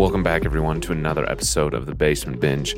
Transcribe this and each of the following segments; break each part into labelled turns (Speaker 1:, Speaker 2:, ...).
Speaker 1: Welcome back, everyone, to another episode of the Basement Binge.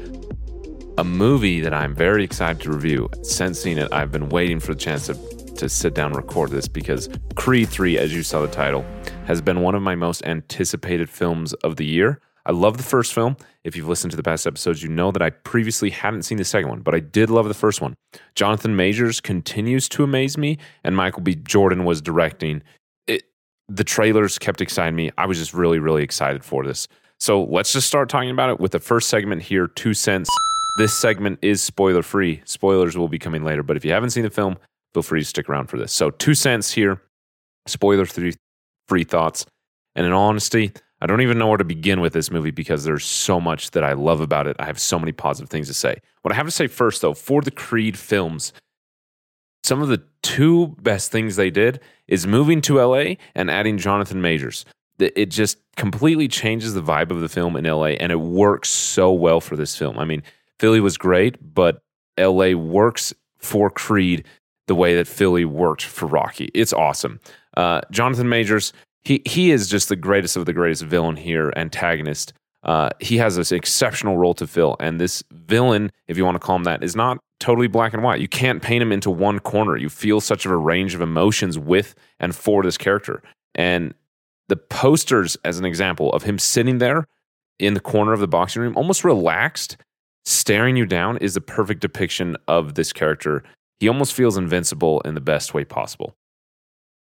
Speaker 1: A movie that I'm very excited to review. Since seeing it, I've been waiting for the chance to, to sit down and record this because Creed 3, as you saw the title, has been one of my most anticipated films of the year. I love the first film. If you've listened to the past episodes, you know that I previously hadn't seen the second one, but I did love the first one. Jonathan Majors continues to amaze me, and Michael B. Jordan was directing. It, the trailers kept exciting me. I was just really, really excited for this. So let's just start talking about it with the first segment here two cents. This segment is spoiler free. Spoilers will be coming later, but if you haven't seen the film, feel free to stick around for this. So, two cents here, spoiler free, thoughts. And in honesty, I don't even know where to begin with this movie because there's so much that I love about it. I have so many positive things to say. What I have to say first, though, for the Creed films, some of the two best things they did is moving to LA and adding Jonathan Majors it just completely changes the vibe of the film in LA and it works so well for this film. I mean, Philly was great, but LA works for Creed the way that Philly worked for Rocky. It's awesome. Uh, Jonathan Majors, he he is just the greatest of the greatest villain here, antagonist. Uh, he has this exceptional role to fill, and this villain, if you want to call him that, is not totally black and white. You can't paint him into one corner. You feel such of a range of emotions with and for this character, and the posters, as an example, of him sitting there in the corner of the boxing room, almost relaxed, staring you down, is the perfect depiction of this character. He almost feels invincible in the best way possible.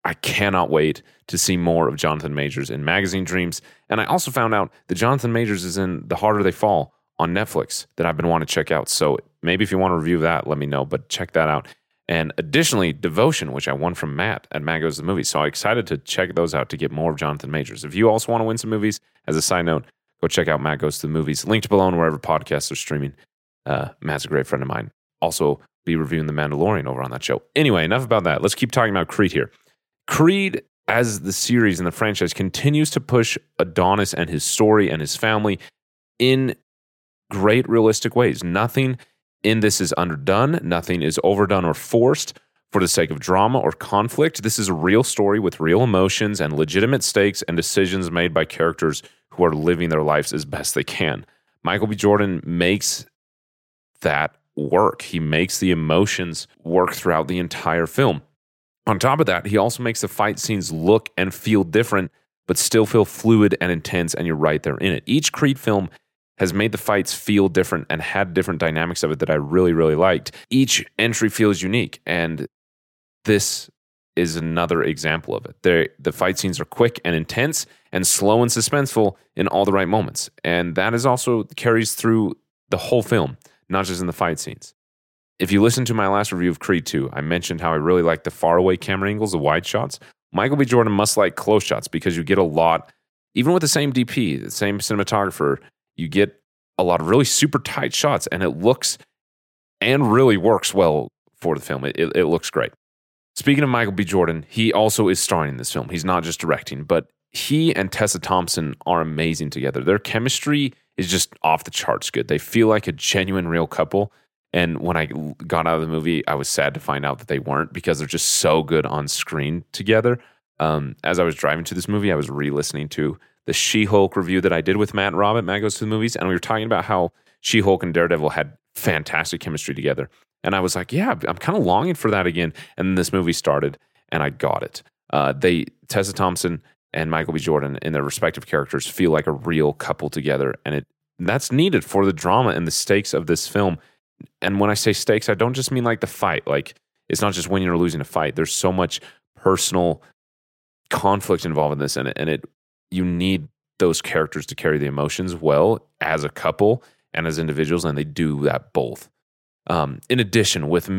Speaker 1: I cannot wait to see more of Jonathan Majors in Magazine Dreams. And I also found out that Jonathan Majors is in The Harder They Fall on Netflix that I've been wanting to check out. So maybe if you want to review that, let me know, but check that out. And additionally, Devotion, which I won from Matt at Matt Goes to the Movies. So I'm excited to check those out to get more of Jonathan Majors. If you also want to win some movies, as a side note, go check out Matt Goes to the Movies. Linked below and wherever podcasts are streaming. Uh, Matt's a great friend of mine. Also, be reviewing The Mandalorian over on that show. Anyway, enough about that. Let's keep talking about Creed here. Creed, as the series and the franchise, continues to push Adonis and his story and his family in great realistic ways. Nothing in this is underdone, nothing is overdone or forced for the sake of drama or conflict. This is a real story with real emotions and legitimate stakes and decisions made by characters who are living their lives as best they can. Michael B. Jordan makes that work. He makes the emotions work throughout the entire film. On top of that, he also makes the fight scenes look and feel different, but still feel fluid and intense, and you're right there in it. Each Creed film has made the fights feel different and had different dynamics of it that I really, really liked. Each entry feels unique, and this is another example of it. They're, the fight scenes are quick and intense and slow and suspenseful in all the right moments. And that is also carries through the whole film, not just in the fight scenes. If you listen to my last review of Creed 2, I mentioned how I really like the faraway camera angles, the wide shots. Michael B. Jordan must like close shots because you get a lot, even with the same DP, the same cinematographer, you get a lot of really super tight shots, and it looks and really works well for the film. It, it, it looks great. Speaking of Michael B. Jordan, he also is starring in this film. He's not just directing, but he and Tessa Thompson are amazing together. Their chemistry is just off the charts good. They feel like a genuine, real couple. And when I got out of the movie, I was sad to find out that they weren't because they're just so good on screen together. Um, as I was driving to this movie, I was re listening to the She Hulk review that I did with Matt and Rob at Matt Goes to the Movies. And we were talking about how She Hulk and Daredevil had fantastic chemistry together. And I was like, yeah, I'm kind of longing for that again. And then this movie started and I got it. Uh, they, Tessa Thompson and Michael B. Jordan in their respective characters feel like a real couple together. And it that's needed for the drama and the stakes of this film. And when I say stakes, I don't just mean like the fight. Like it's not just winning or losing a fight. There's so much personal conflict involved in this, and it, and it you need those characters to carry the emotions well as a couple and as individuals, and they do that both. Um, in addition, with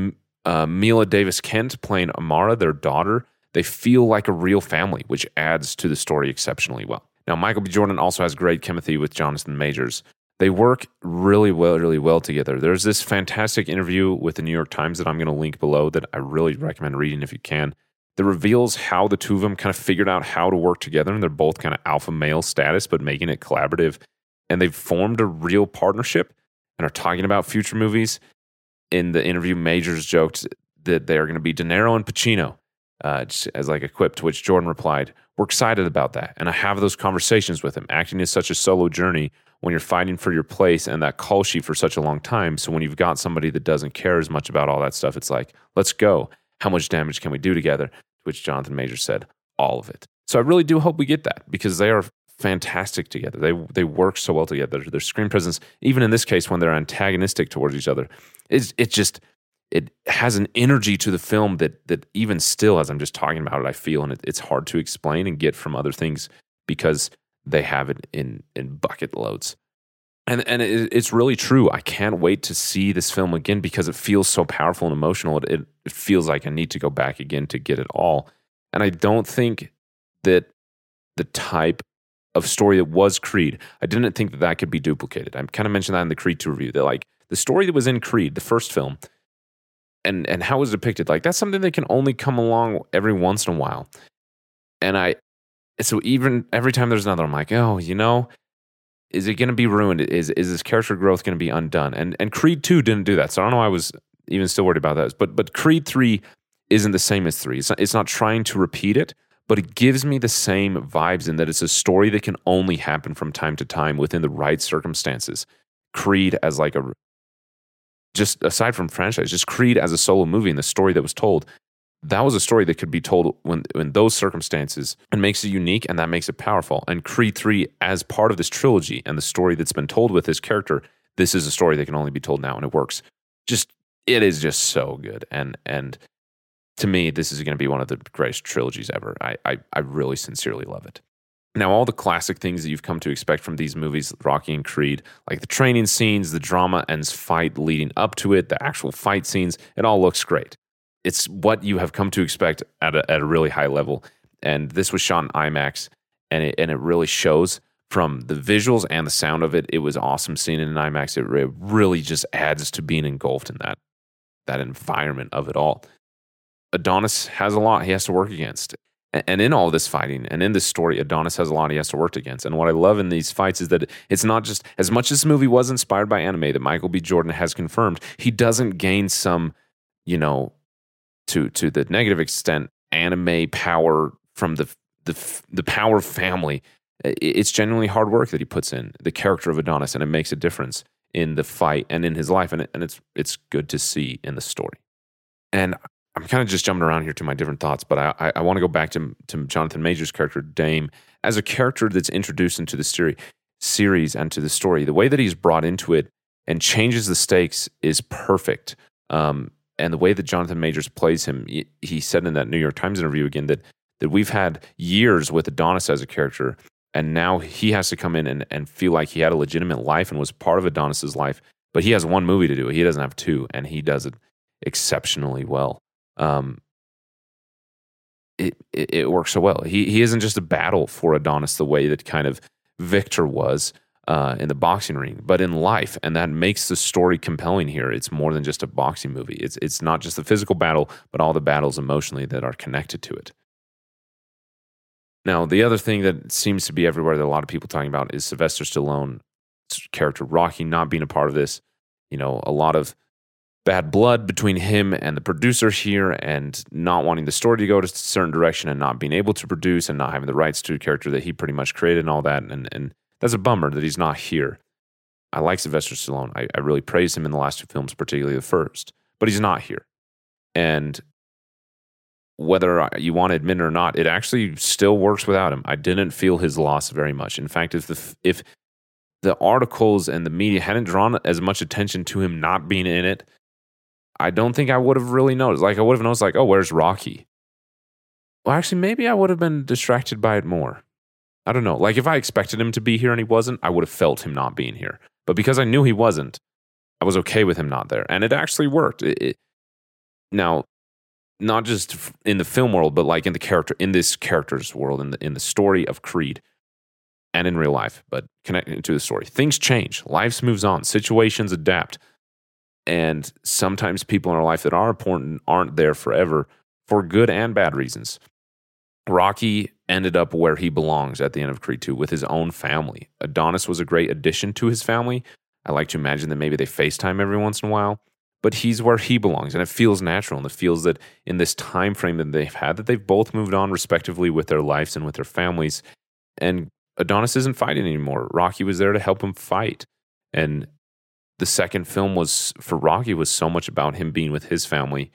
Speaker 1: uh, Mila Davis Kent playing Amara, their daughter, they feel like a real family, which adds to the story exceptionally well. Now, Michael B. Jordan also has great chemistry with Jonathan Majors. They work really well, really well together. There's this fantastic interview with the New York Times that I'm going to link below that I really recommend reading if you can. That reveals how the two of them kind of figured out how to work together, and they're both kind of alpha male status, but making it collaborative. And they've formed a real partnership and are talking about future movies. In the interview, Majors joked that they are going to be De Niro and Pacino uh, as like a quip, to which Jordan replied, We're excited about that. And I have those conversations with him. Acting is such a solo journey when you're fighting for your place and that call sheet for such a long time. So when you've got somebody that doesn't care as much about all that stuff, it's like, let's go. How much damage can we do together? Which Jonathan Major said, all of it. So I really do hope we get that because they are fantastic together. They they work so well together. Their screen presence, even in this case when they're antagonistic towards each other, is it just it has an energy to the film that that even still, as I'm just talking about it, I feel and it, it's hard to explain and get from other things because they have it in in bucket loads. And and it, it's really true. I can't wait to see this film again because it feels so powerful and emotional. It, it it feels like I need to go back again to get it all. And I don't think that the type of story that was Creed, I didn't think that that could be duplicated. I kind of mentioned that in the Creed 2 review. That like the story that was in Creed, the first film, and and how it was depicted, like that's something that can only come along every once in a while. And I so even every time there's another, I'm like, oh, you know, is it going to be ruined? Is is this character growth going to be undone? And and Creed two didn't do that, so I don't know. why I was even still worried about that. But but Creed three isn't the same as three. It's not, it's not trying to repeat it, but it gives me the same vibes in that it's a story that can only happen from time to time within the right circumstances. Creed as like a just aside from franchise, just Creed as a solo movie and the story that was told that was a story that could be told when in those circumstances and makes it unique and that makes it powerful. And Creed 3 as part of this trilogy and the story that's been told with this character, this is a story that can only be told now and it works. Just it is just so good. And and to me, this is going to be one of the greatest trilogies ever. I, I I really sincerely love it. Now, all the classic things that you've come to expect from these movies, Rocky and Creed, like the training scenes, the drama and fight leading up to it, the actual fight scenes, it all looks great it's what you have come to expect at a, at a really high level. And this was shot in IMAX, and it, and it really shows from the visuals and the sound of it. It was awesome seeing it in IMAX. It, really just adds to being engulfed in that that environment of it all. Adonis has a lot he has to work against. And in all this fighting and in this story, Adonis has a lot he has to work against. And what I love in these fights is that it's not just as much as this movie was inspired by anime that Michael B. Jordan has confirmed, he doesn't gain some, you know, to to the negative extent anime power from the the the power family. It's genuinely hard work that he puts in the character of Adonis, and it makes a difference in the fight and in his life, and it, and it's it's good to see in the story. And I'm kind of just jumping around here to my different thoughts, but I I, I want to go back to to Jonathan Major's character Dame as a character that's introduced into the series series and to the story. The way that he's brought into it and changes the stakes is perfect. Um, and the way that Jonathan Majors plays him, he said in that New York Times interview again that that we've had years with Adonis as a character, and now he has to come in and, and feel like he had a legitimate life and was part of Adonis's life. But he has one movie to do; he doesn't have two, and he does it exceptionally well. Um, it, it, it works so well. He he isn't just a battle for Adonis the way that kind of Victor was. Uh, in the boxing ring, but in life, and that makes the story compelling here. It's more than just a boxing movie. It's it's not just the physical battle, but all the battles emotionally that are connected to it. Now, the other thing that seems to be everywhere that a lot of people talking about is Sylvester Stallone's character Rocky not being a part of this. You know, a lot of bad blood between him and the producer here and not wanting the story to go to a certain direction and not being able to produce and not having the rights to a character that he pretty much created and all that. And, and that's a bummer that he's not here. I like Sylvester Stallone. I, I really praise him in the last two films, particularly the first, but he's not here. And whether you want to admit it or not, it actually still works without him. I didn't feel his loss very much. In fact, if the if the articles and the media hadn't drawn as much attention to him not being in it, I don't think I would have really noticed. Like I would have noticed, like, oh, where's Rocky? Well, actually, maybe I would have been distracted by it more. I don't know. Like if I expected him to be here and he wasn't, I would have felt him not being here. But because I knew he wasn't, I was okay with him not there, and it actually worked. It, it, now, not just in the film world, but like in the character, in this character's world, in the in the story of Creed, and in real life, but connecting to the story, things change. Life moves on. Situations adapt. And sometimes people in our life that are important aren't there forever for good and bad reasons. Rocky ended up where he belongs at the end of Creed 2 with his own family. Adonis was a great addition to his family. I like to imagine that maybe they FaceTime every once in a while, but he's where he belongs and it feels natural and it feels that in this time frame that they've had that they've both moved on respectively with their lives and with their families and Adonis isn't fighting anymore. Rocky was there to help him fight. And the second film was for Rocky was so much about him being with his family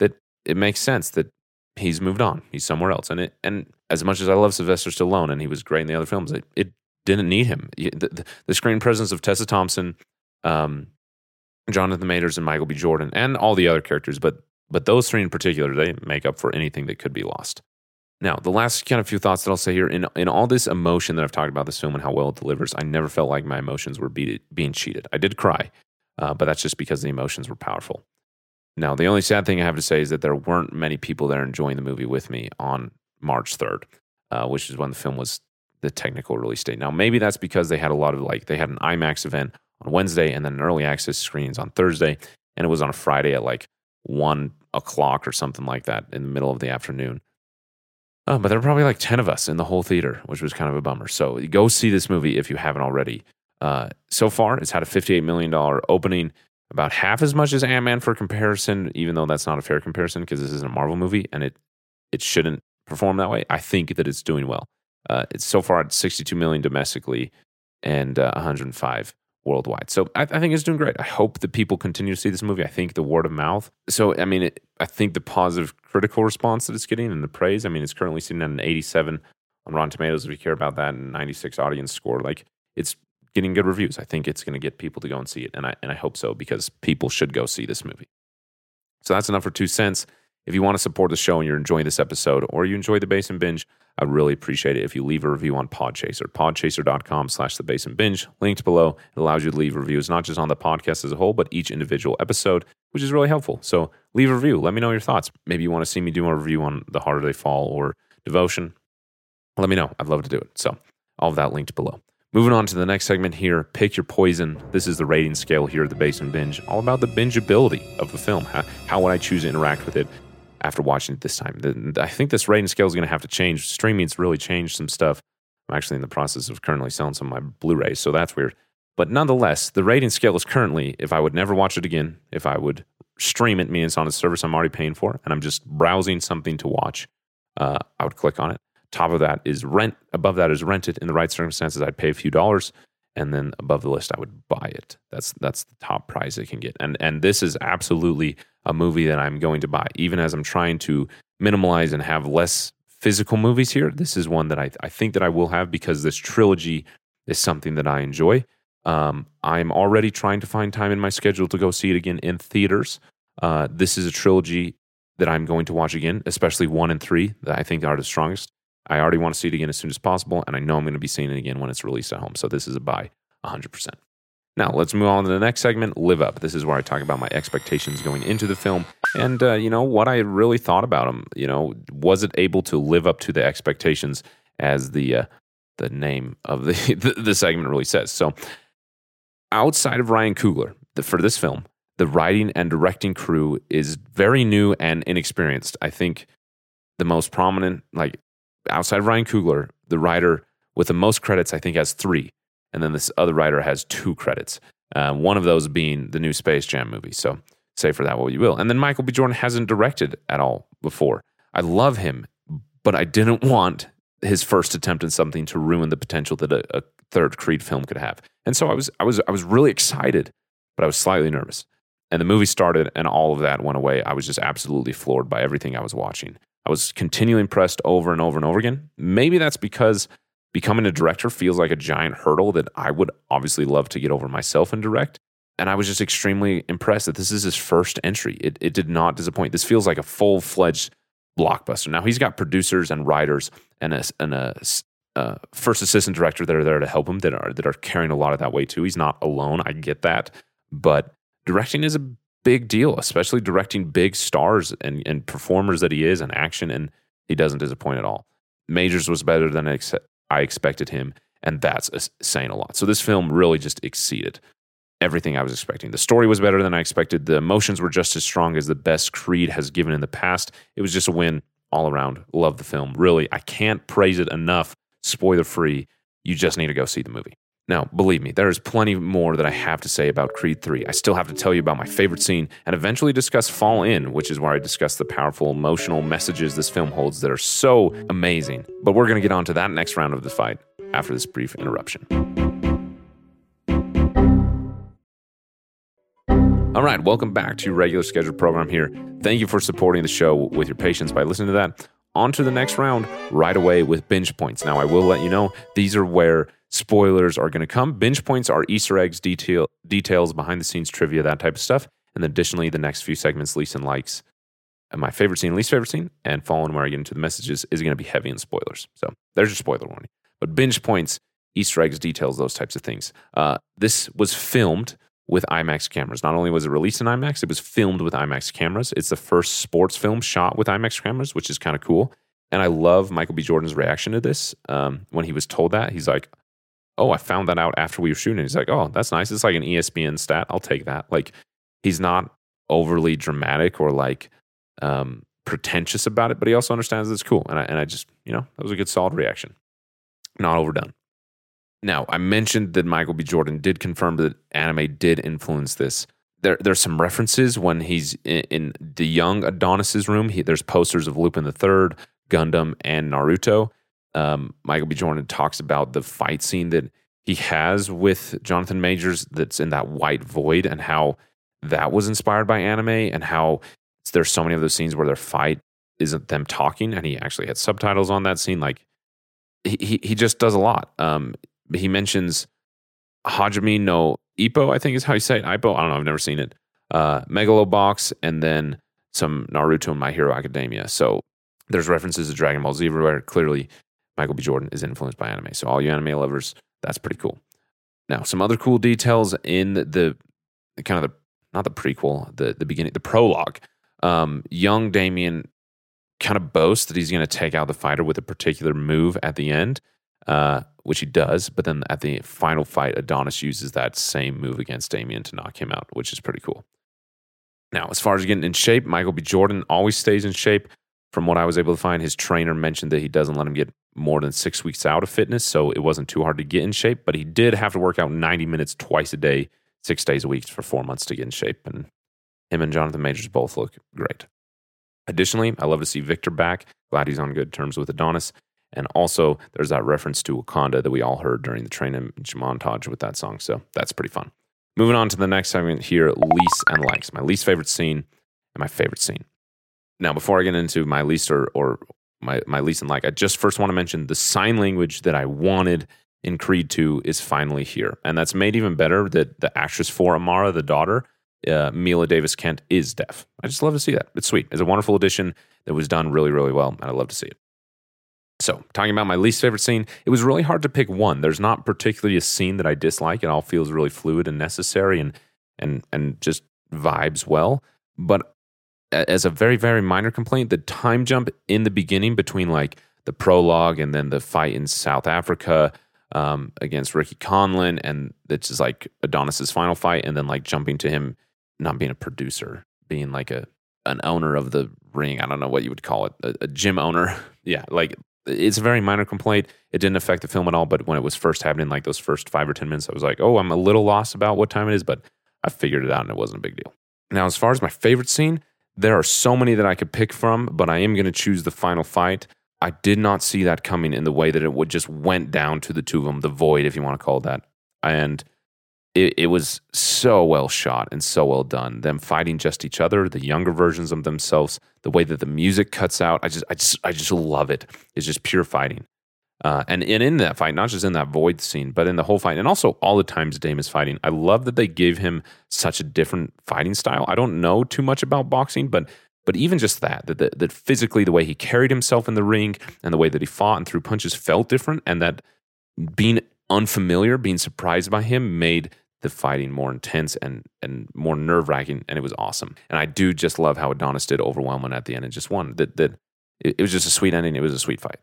Speaker 1: that it makes sense that he's moved on. He's somewhere else. And it and as much as I love Sylvester Stallone and he was great in the other films, it, it didn't need him. The, the, the, screen presence of Tessa Thompson, um, Jonathan Majors, and Michael B. Jordan, and all the other characters, but but those three in particular, they make up for anything that could be lost. Now, the last kind of few thoughts that I'll say here in in all this emotion that I've talked about this film and how well it delivers, I never felt like my emotions were beat, being cheated. I did cry, uh, but that's just because the emotions were powerful. Now, the only sad thing I have to say is that there weren't many people there enjoying the movie with me on March 3rd, uh, which is when the film was the technical release date. Now, maybe that's because they had a lot of like, they had an IMAX event on Wednesday and then an early access screens on Thursday, and it was on a Friday at like one o'clock or something like that in the middle of the afternoon. Uh, but there were probably like 10 of us in the whole theater, which was kind of a bummer. So go see this movie if you haven't already. Uh, so far, it's had a $58 million opening, about half as much as Ant Man for comparison, even though that's not a fair comparison because this isn't a Marvel movie and it, it shouldn't perform that way. I think that it's doing well. Uh, it's so far at 62 million domestically and uh, 105 worldwide. So I, I, think it's doing great. I hope that people continue to see this movie. I think the word of mouth. So I mean, it, I think the positive critical response that it's getting and the praise. I mean, it's currently sitting at an 87 on Rotten Tomatoes. If you care about that, and 96 audience score. Like it's getting good reviews. I think it's going to get people to go and see it, and I and I hope so because people should go see this movie. So that's enough for two cents. If you want to support the show and you're enjoying this episode, or you enjoy the Basement Binge, I'd really appreciate it if you leave a review on Podchaser, podchaser.com slash the Basement binge. Linked below. It allows you to leave reviews, not just on the podcast as a whole, but each individual episode, which is really helpful. So leave a review. Let me know your thoughts. Maybe you want to see me do a review on The Harder They Fall or Devotion. Let me know. I'd love to do it. So all of that linked below. Moving on to the next segment here, pick your poison. This is the rating scale here at the Basement Binge, all about the bingeability of the film. How, how would I choose to interact with it? after watching it this time. I think this rating scale is going to have to change. Streaming's really changed some stuff. I'm actually in the process of currently selling some of my Blu-rays, so that's weird. But nonetheless, the rating scale is currently, if I would never watch it again, if I would stream it, meaning it's on a service I'm already paying for, and I'm just browsing something to watch, uh, I would click on it. Top of that is rent. Above that is rented. In the right circumstances, I'd pay a few dollars, and then above the list, I would buy it. That's that's the top price it can get. And and this is absolutely a movie that I'm going to buy, even as I'm trying to minimalize and have less physical movies here. This is one that I, I think that I will have because this trilogy is something that I enjoy. Um, I'm already trying to find time in my schedule to go see it again in theaters. Uh, this is a trilogy that I'm going to watch again, especially one and three that I think are the strongest. I already want to see it again as soon as possible, and I know I'm going to be seeing it again when it's released at home. So this is a buy 100%. Now, let's move on to the next segment Live Up. This is where I talk about my expectations going into the film and, uh, you know, what I really thought about them. You know, was it able to live up to the expectations as the uh, the name of the, the, the segment really says. So, outside of Ryan Coogler, the, for this film, the writing and directing crew is very new and inexperienced. I think the most prominent, like outside Ryan Coogler, the writer with the most credits, I think, has three. And then this other writer has two credits. Uh, one of those being the new Space Jam movie. So say for that what you will. And then Michael B. Jordan hasn't directed at all before. I love him, but I didn't want his first attempt in something to ruin the potential that a, a third Creed film could have. And so I was I was I was really excited, but I was slightly nervous. And the movie started and all of that went away. I was just absolutely floored by everything I was watching. I was continually impressed over and over and over again. Maybe that's because becoming a director feels like a giant hurdle that I would obviously love to get over myself and direct. And I was just extremely impressed that this is his first entry. It, it did not disappoint. This feels like a full fledged blockbuster. Now he's got producers and writers and a, and a uh, first assistant director that are there to help him that are that are carrying a lot of that weight too. He's not alone. I get that, but directing is a big deal, especially directing big stars and, and performers that he is and action, and he doesn't disappoint at all. Majors was better than I expected him, and that's saying a lot. So this film really just exceeded everything I was expecting. The story was better than I expected. The emotions were just as strong as the best Creed has given in the past. It was just a win all around. Love the film. Really, I can't praise it enough. Spoiler free. You just need to go see the movie. Now, believe me, there is plenty more that I have to say about Creed 3. I still have to tell you about my favorite scene and eventually discuss Fall In, which is where I discuss the powerful emotional messages this film holds that are so amazing. But we're going to get on to that next round of the fight after this brief interruption. All right, welcome back to your regular scheduled program here. Thank you for supporting the show with your patience by listening to that. On to the next round right away with binge points. Now, I will let you know these are where spoilers are going to come. Binge points are Easter eggs, detail, details, behind the scenes trivia, that type of stuff. And then additionally, the next few segments, least and likes, and my favorite scene, least favorite scene, and following where I get into the messages is going to be heavy in spoilers. So there's your spoiler warning. But binge points, Easter eggs, details, those types of things. Uh, this was filmed with IMAX cameras. Not only was it released in IMAX, it was filmed with IMAX cameras. It's the first sports film shot with IMAX cameras, which is kind of cool. And I love Michael B. Jordan's reaction to this. Um, when he was told that, he's like, oh, I found that out after we were shooting. He's like, oh, that's nice. It's like an ESPN stat. I'll take that. Like, he's not overly dramatic or like um, pretentious about it, but he also understands that it's cool. And I, and I just, you know, that was a good, solid reaction. Not overdone. Now, I mentioned that Michael B. Jordan did confirm that anime did influence this. There, there's some references when he's in, in the young Adonis's room. He, there's posters of Lupin the Third, Gundam, and Naruto um, Michael B. Jordan talks about the fight scene that he has with Jonathan Majors that's in that white void and how that was inspired by anime and how there's so many of those scenes where their fight isn't them talking and he actually had subtitles on that scene. Like he, he just does a lot. Um, he mentions Hajime no Ippo, I think is how you say it. Ippo, I don't know, I've never seen it. Uh, Megalobox, and then some Naruto and My Hero Academia. So there's references to Dragon Ball Z everywhere. Clearly, Michael B. Jordan is influenced by anime. So, all you anime lovers, that's pretty cool. Now, some other cool details in the, the kind of the not the prequel, the the beginning, the prologue. Um, young Damien kind of boasts that he's going to take out the fighter with a particular move at the end, uh, which he does. But then at the final fight, Adonis uses that same move against Damien to knock him out, which is pretty cool. Now, as far as getting in shape, Michael B. Jordan always stays in shape. From what I was able to find, his trainer mentioned that he doesn't let him get more than six weeks out of fitness, so it wasn't too hard to get in shape. But he did have to work out 90 minutes twice a day, six days a week for four months to get in shape. And him and Jonathan Majors both look great. Additionally, I love to see Victor back. Glad he's on good terms with Adonis. And also, there's that reference to Wakanda that we all heard during the training montage with that song. So that's pretty fun. Moving on to the next segment here least and likes. My least favorite scene and my favorite scene. Now, before I get into my least or, or my, my least and like, I just first want to mention the sign language that I wanted in Creed 2 is finally here. And that's made even better that the actress for Amara, the daughter, uh, Mila Davis Kent, is deaf. I just love to see that. It's sweet. It's a wonderful addition that was done really, really well. And I love to see it. So, talking about my least favorite scene, it was really hard to pick one. There's not particularly a scene that I dislike. It all feels really fluid and necessary and and and just vibes well. But as a very very minor complaint the time jump in the beginning between like the prologue and then the fight in South Africa um, against Ricky Conlan, and it's just like Adonis's final fight, and then like jumping to him not being a producer, being like a an owner of the ring. I don't know what you would call it, a, a gym owner. yeah, like it's a very minor complaint. It didn't affect the film at all, but when it was first happening, like those first five or ten minutes, I was like, oh, I'm a little lost about what time it is, but I figured it out, and it wasn't a big deal. Now, as far as my favorite scene, there are so many that I could pick from, but I am going to choose the final fight. I did not see that coming in the way that it would just went down to the two of them, the void, if you want to call it that. And it, it was so well shot and so well done. Them fighting just each other, the younger versions of themselves, the way that the music cuts out. I just, I just, I just love it. It's just pure fighting. Uh, and, and in that fight, not just in that void scene, but in the whole fight, and also all the times Dame is fighting, I love that they gave him such a different fighting style. I don't know too much about boxing, but but even just that, that, that, that physically the way he carried himself in the ring and the way that he fought and threw punches felt different, and that being unfamiliar, being surprised by him, made the fighting more intense and and more nerve wracking, and it was awesome. And I do just love how Adonis did overwhelming at the end and just won. That that it, it was just a sweet ending. It was a sweet fight.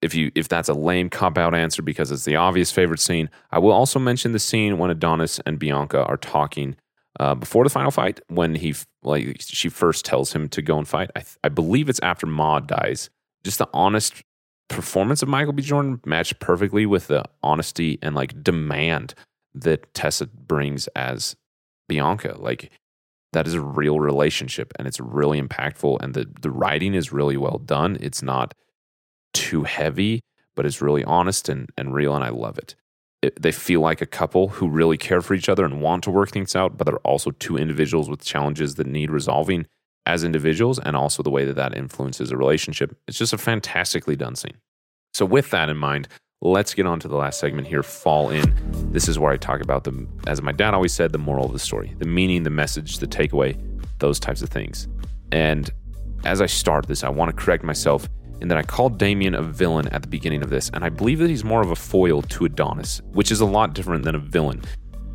Speaker 1: If you if that's a lame cop out answer because it's the obvious favorite scene, I will also mention the scene when Adonis and Bianca are talking uh, before the final fight when he like she first tells him to go and fight. I, I believe it's after Maud dies. Just the honest performance of Michael B. Jordan matched perfectly with the honesty and like demand that Tessa brings as Bianca. Like that is a real relationship and it's really impactful and the the writing is really well done. It's not too heavy, but it's really honest and, and real and I love it. it. They feel like a couple who really care for each other and want to work things out, but they're also two individuals with challenges that need resolving as individuals and also the way that that influences a relationship. It's just a fantastically done scene. So with that in mind, let's get on to the last segment here fall in. This is where i talk about the as my dad always said the moral of the story the meaning the message the takeaway those types of things. And as i start this i want to correct myself in that i called damien a villain at the beginning of this and i believe that he's more of a foil to adonis which is a lot different than a villain.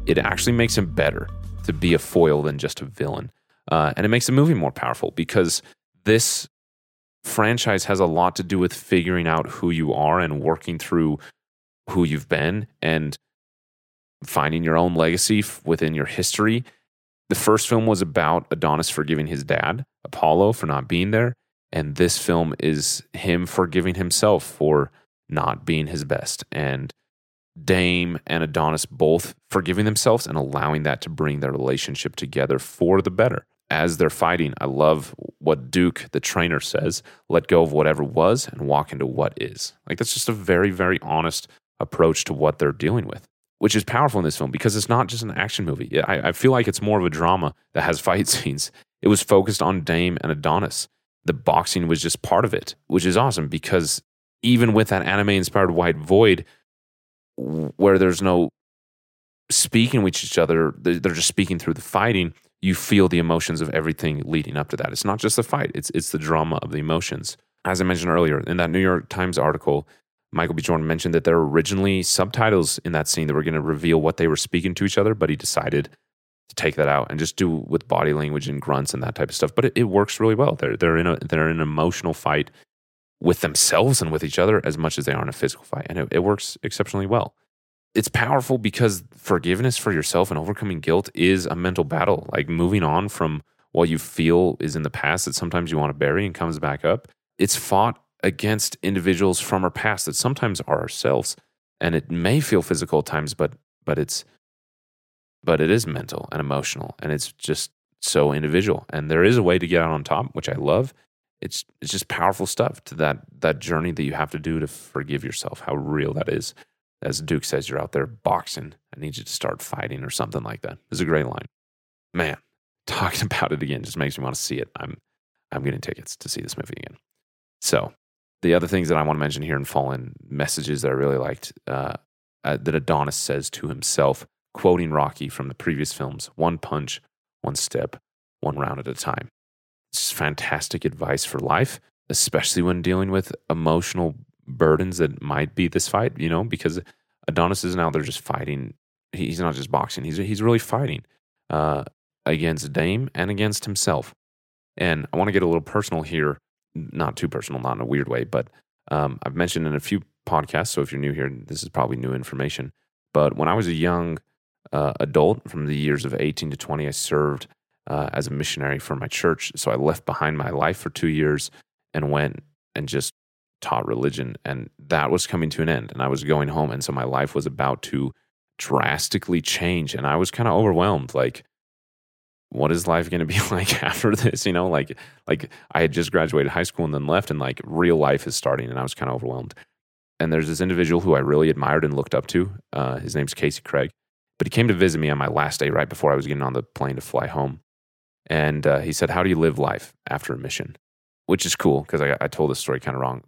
Speaker 1: It actually makes him better to be a foil than just a villain. Uh, and it makes the movie more powerful because this franchise has a lot to do with figuring out who you are and working through who you've been and finding your own legacy within your history. The first film was about Adonis forgiving his dad, Apollo, for not being there. And this film is him forgiving himself for not being his best. And Dame and Adonis both forgiving themselves and allowing that to bring their relationship together for the better as they're fighting, I love what Duke, the trainer, says let go of whatever was and walk into what is. Like, that's just a very, very honest approach to what they're dealing with, which is powerful in this film because it's not just an action movie. I, I feel like it's more of a drama that has fight scenes. It was focused on Dame and Adonis. The boxing was just part of it, which is awesome because even with that anime inspired white void, where there's no speaking with each other, they're just speaking through the fighting you feel the emotions of everything leading up to that. It's not just the fight, it's, it's the drama of the emotions. As I mentioned earlier, in that New York Times article, Michael B. Jordan mentioned that there were originally subtitles in that scene that were going to reveal what they were speaking to each other, but he decided to take that out and just do with body language and grunts and that type of stuff. But it, it works really well. They're they're in a they're in an emotional fight with themselves and with each other as much as they are in a physical fight, and it, it works exceptionally well it's powerful because forgiveness for yourself and overcoming guilt is a mental battle. Like moving on from what you feel is in the past that sometimes you want to bury and comes back up. It's fought against individuals from our past that sometimes are ourselves. And it may feel physical at times, but but it's but it is mental and emotional and it's just so individual. And there is a way to get out on top, which I love. It's it's just powerful stuff to that that journey that you have to do to forgive yourself, how real that is as Duke says, you're out there boxing. I need you to start fighting or something like that. It's a great line. Man, talking about it again just makes me want to see it. I'm I'm getting tickets to see this movie again. So the other things that I want to mention here in Fall In messages that I really liked uh, uh, that Adonis says to himself, quoting Rocky from the previous films: "One punch, one step, one round at a time." It's fantastic advice for life, especially when dealing with emotional burdens that might be this fight, you know, because Adonis isn't out there just fighting. He's not just boxing. He's he's really fighting uh, against Dame and against himself. And I want to get a little personal here, not too personal, not in a weird way, but Um, I've mentioned in a few podcasts, so if you're new here, this is probably new information. But when I was a young uh, adult, from the years of 18 to 20, I served uh, as a missionary for my church. So I left behind my life for two years and went and just taught religion. And that was coming to an end. And I was going home. And so my life was about to drastically change. And I was kind of overwhelmed. Like, what is life going to be like after this? You know, like, like I had just graduated high school and then left, and like real life is starting. And I was kind of overwhelmed. And there's this individual who I really admired and looked up to. Uh, his name's Casey Craig. But he came to visit me on my last day right before I was getting on the plane to fly home. And uh, he said, How do you live life after a mission? Which is cool because I, I told this story kind of wrong.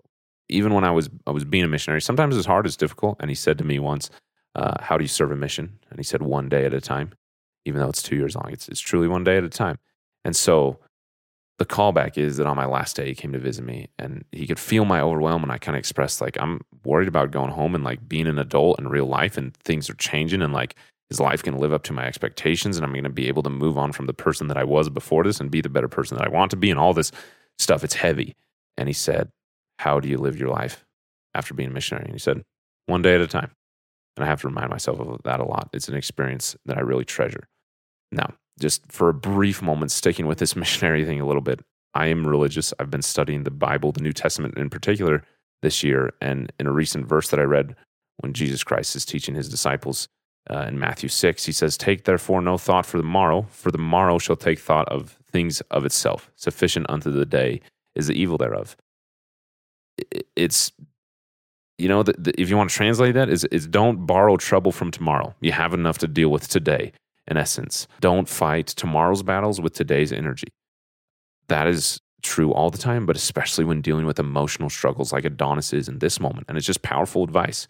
Speaker 1: Even when I was, I was being a missionary, sometimes it's hard, it's difficult. And he said to me once, uh, How do you serve a mission? And he said, One day at a time, even though it's two years long. It's, it's truly one day at a time. And so the callback is that on my last day, he came to visit me and he could feel my overwhelm. And I kind of expressed, like, I'm worried about going home and like being an adult in real life and things are changing. And like, is life to live up to my expectations and I'm going to be able to move on from the person that I was before this and be the better person that I want to be and all this stuff. It's heavy. And he said, How do you live your life after being a missionary? And he said, One day at a time. And I have to remind myself of that a lot. It's an experience that I really treasure. Now, just for a brief moment, sticking with this missionary thing a little bit, I am religious. I've been studying the Bible, the New Testament in particular, this year. And in a recent verse that I read when Jesus Christ is teaching his disciples, uh, in Matthew 6, he says, Take therefore no thought for the morrow, for the morrow shall take thought of things of itself. Sufficient unto the day is the evil thereof. It's, you know, the, the, if you want to translate that, is, is don't borrow trouble from tomorrow. You have enough to deal with today, in essence. Don't fight tomorrow's battles with today's energy. That is true all the time, but especially when dealing with emotional struggles like Adonis is in this moment. And it's just powerful advice.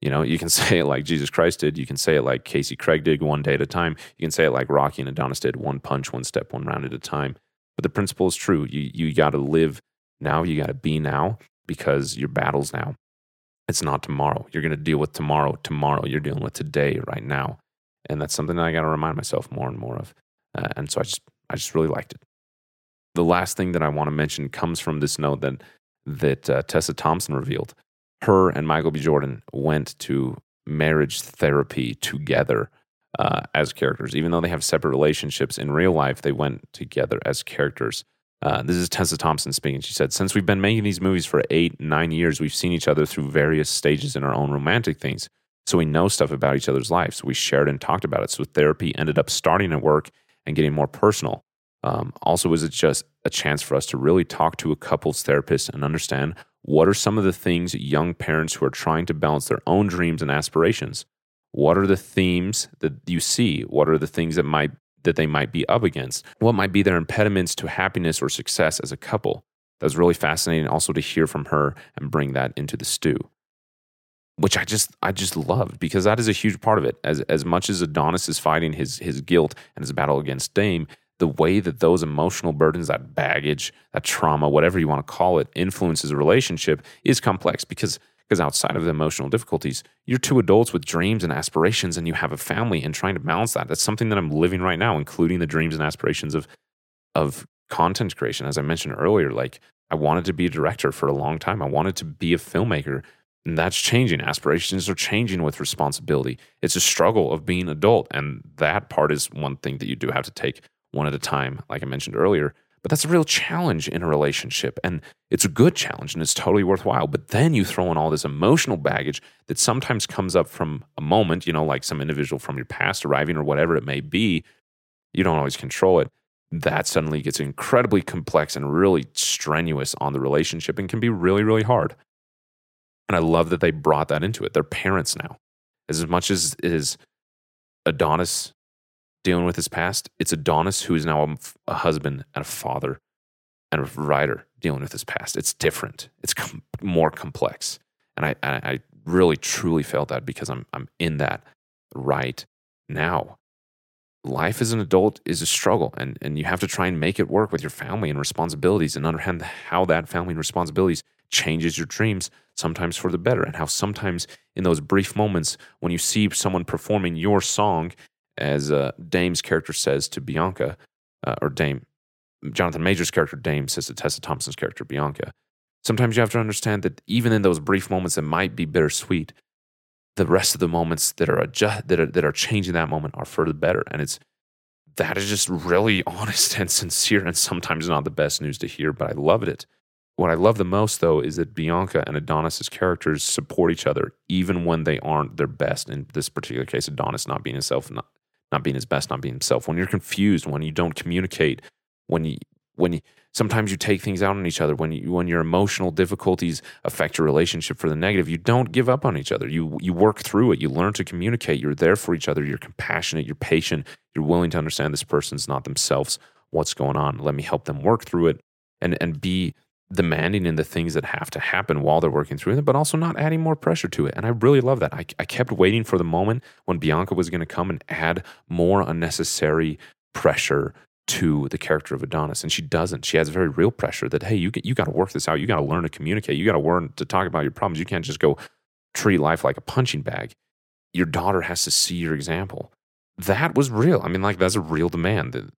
Speaker 1: You know, you can say it like Jesus Christ did. You can say it like Casey Craig did, one day at a time. You can say it like Rocky and Adonis did, one punch, one step, one round at a time. But the principle is true. You you got to live now. You got to be now because your battle's now. It's not tomorrow. You're going to deal with tomorrow. Tomorrow, you're dealing with today, right now, and that's something that I got to remind myself more and more of. Uh, and so I just I just really liked it. The last thing that I want to mention comes from this note that that uh, Tessa Thompson revealed her and Michael B. Jordan went to marriage therapy together uh, as characters. Even though they have separate relationships in real life, they went together as characters. Uh, this is Tessa Thompson speaking. She said, Since we've been making these movies for eight, nine years, we've seen each other through various stages in our own romantic things. So we know stuff about each other's lives. We shared and talked about it. So therapy ended up starting at work and getting more personal. Um, also, was it just a chance for us to really talk to a couples therapist and understand what are some of the things young parents who are trying to balance their own dreams and aspirations? What are the themes that you see? What are the things that might that they might be up against? What might be their impediments to happiness or success as a couple? That was really fascinating also to hear from her and bring that into the stew. Which I just I just loved because that is a huge part of it. As as much as Adonis is fighting his his guilt and his battle against Dame, the way that those emotional burdens, that baggage, that trauma, whatever you want to call it, influences a relationship is complex because because outside of the emotional difficulties, you're two adults with dreams and aspirations and you have a family and trying to balance that. That's something that I'm living right now, including the dreams and aspirations of of content creation. As I mentioned earlier, like I wanted to be a director for a long time. I wanted to be a filmmaker. And that's changing. Aspirations are changing with responsibility. It's a struggle of being adult. And that part is one thing that you do have to take one at a time, like I mentioned earlier. But that's a real challenge in a relationship. And it's a good challenge and it's totally worthwhile. But then you throw in all this emotional baggage that sometimes comes up from a moment, you know, like some individual from your past arriving or whatever it may be. You don't always control it. That suddenly gets incredibly complex and really strenuous on the relationship and can be really, really hard. And I love that they brought that into it. They're parents now. As much as is Adonis dealing with his past. It's Adonis who is now a, a husband and a father and a writer dealing with his past. It's different. It's com- more complex, and I, I really truly felt that because I'm I'm in that right now. Life as an adult is a struggle, and, and you have to try and make it work with your family and responsibilities and understand how that family and responsibilities changes your dreams, sometimes for the better, and how sometimes in those brief moments when you see someone performing your song as uh, Dame's character says to Bianca, uh, or Dame, Jonathan Major's character Dame says to Tessa Thompson's character Bianca, sometimes you have to understand that even in those brief moments that might be bittersweet, the rest of the moments that are adjust, that are, that are changing that moment are for the better. And it's that is just really honest and sincere, and sometimes not the best news to hear, but I loved it. What I love the most, though, is that Bianca and Adonis's characters support each other even when they aren't their best. In this particular case, Adonis not being himself, not, not being his best, not being himself. When you're confused, when you don't communicate, when you when you sometimes you take things out on each other. When you when your emotional difficulties affect your relationship for the negative you don't give up on each other. You you work through it. You learn to communicate. You're there for each other. You're compassionate. You're patient. You're willing to understand this person's not themselves what's going on. Let me help them work through it and and be demanding in the things that have to happen while they're working through it but also not adding more pressure to it and i really love that i, I kept waiting for the moment when bianca was going to come and add more unnecessary pressure to the character of Adonis, and she doesn't. She has very real pressure that hey, you you got to work this out. You got to learn to communicate. You got to learn to talk about your problems. You can't just go treat life like a punching bag. Your daughter has to see your example. That was real. I mean, like that's a real demand.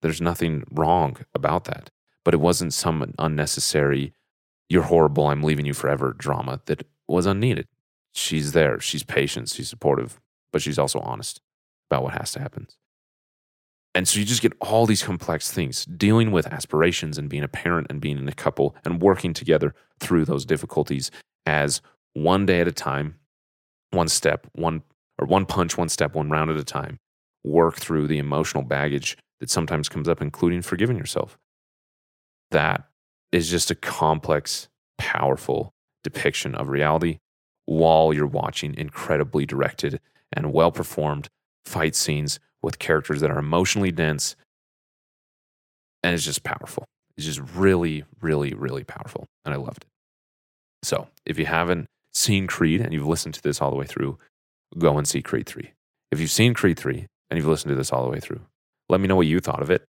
Speaker 1: There's nothing wrong about that, but it wasn't some unnecessary. You're horrible. I'm leaving you forever drama that was unneeded. She's there. She's patient. She's supportive, but she's also honest about what has to happen. And so you just get all these complex things dealing with aspirations and being a parent and being in a couple and working together through those difficulties as one day at a time, one step, one or one punch, one step, one round at a time, work through the emotional baggage that sometimes comes up, including forgiving yourself. That is just a complex, powerful depiction of reality while you're watching incredibly directed and well performed fight scenes with characters that are emotionally dense. And it's just powerful. It's just really, really, really powerful. And I loved it. So if you haven't seen Creed and you've listened to this all the way through, go and see Creed 3. If you've seen Creed 3 and you've listened to this all the way through, let me know what you thought of it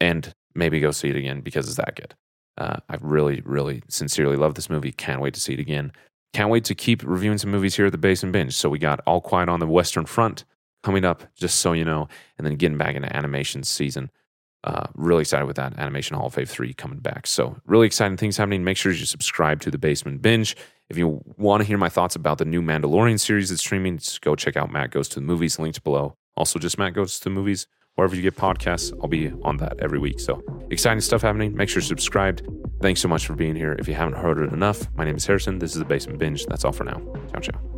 Speaker 1: and maybe go see it again because it's that good. Uh, I really, really sincerely love this movie. Can't wait to see it again. Can't wait to keep reviewing some movies here at the Basement Binge. So we got All Quiet on the Western Front coming up, just so you know, and then getting back into animation season. Uh, really excited with that Animation Hall of Fame 3 coming back. So, really exciting things happening. Make sure you subscribe to the Basement Binge. If you want to hear my thoughts about the new Mandalorian series that's streaming, just go check out Matt Goes to the Movies, linked below. Also, just Matt Goes to the Movies. Wherever you get podcasts, I'll be on that every week. So, exciting stuff happening. Make sure you're subscribed. Thanks so much for being here. If you haven't heard it enough, my name is Harrison. This is the Basement Binge. That's all for now. Ciao, ciao.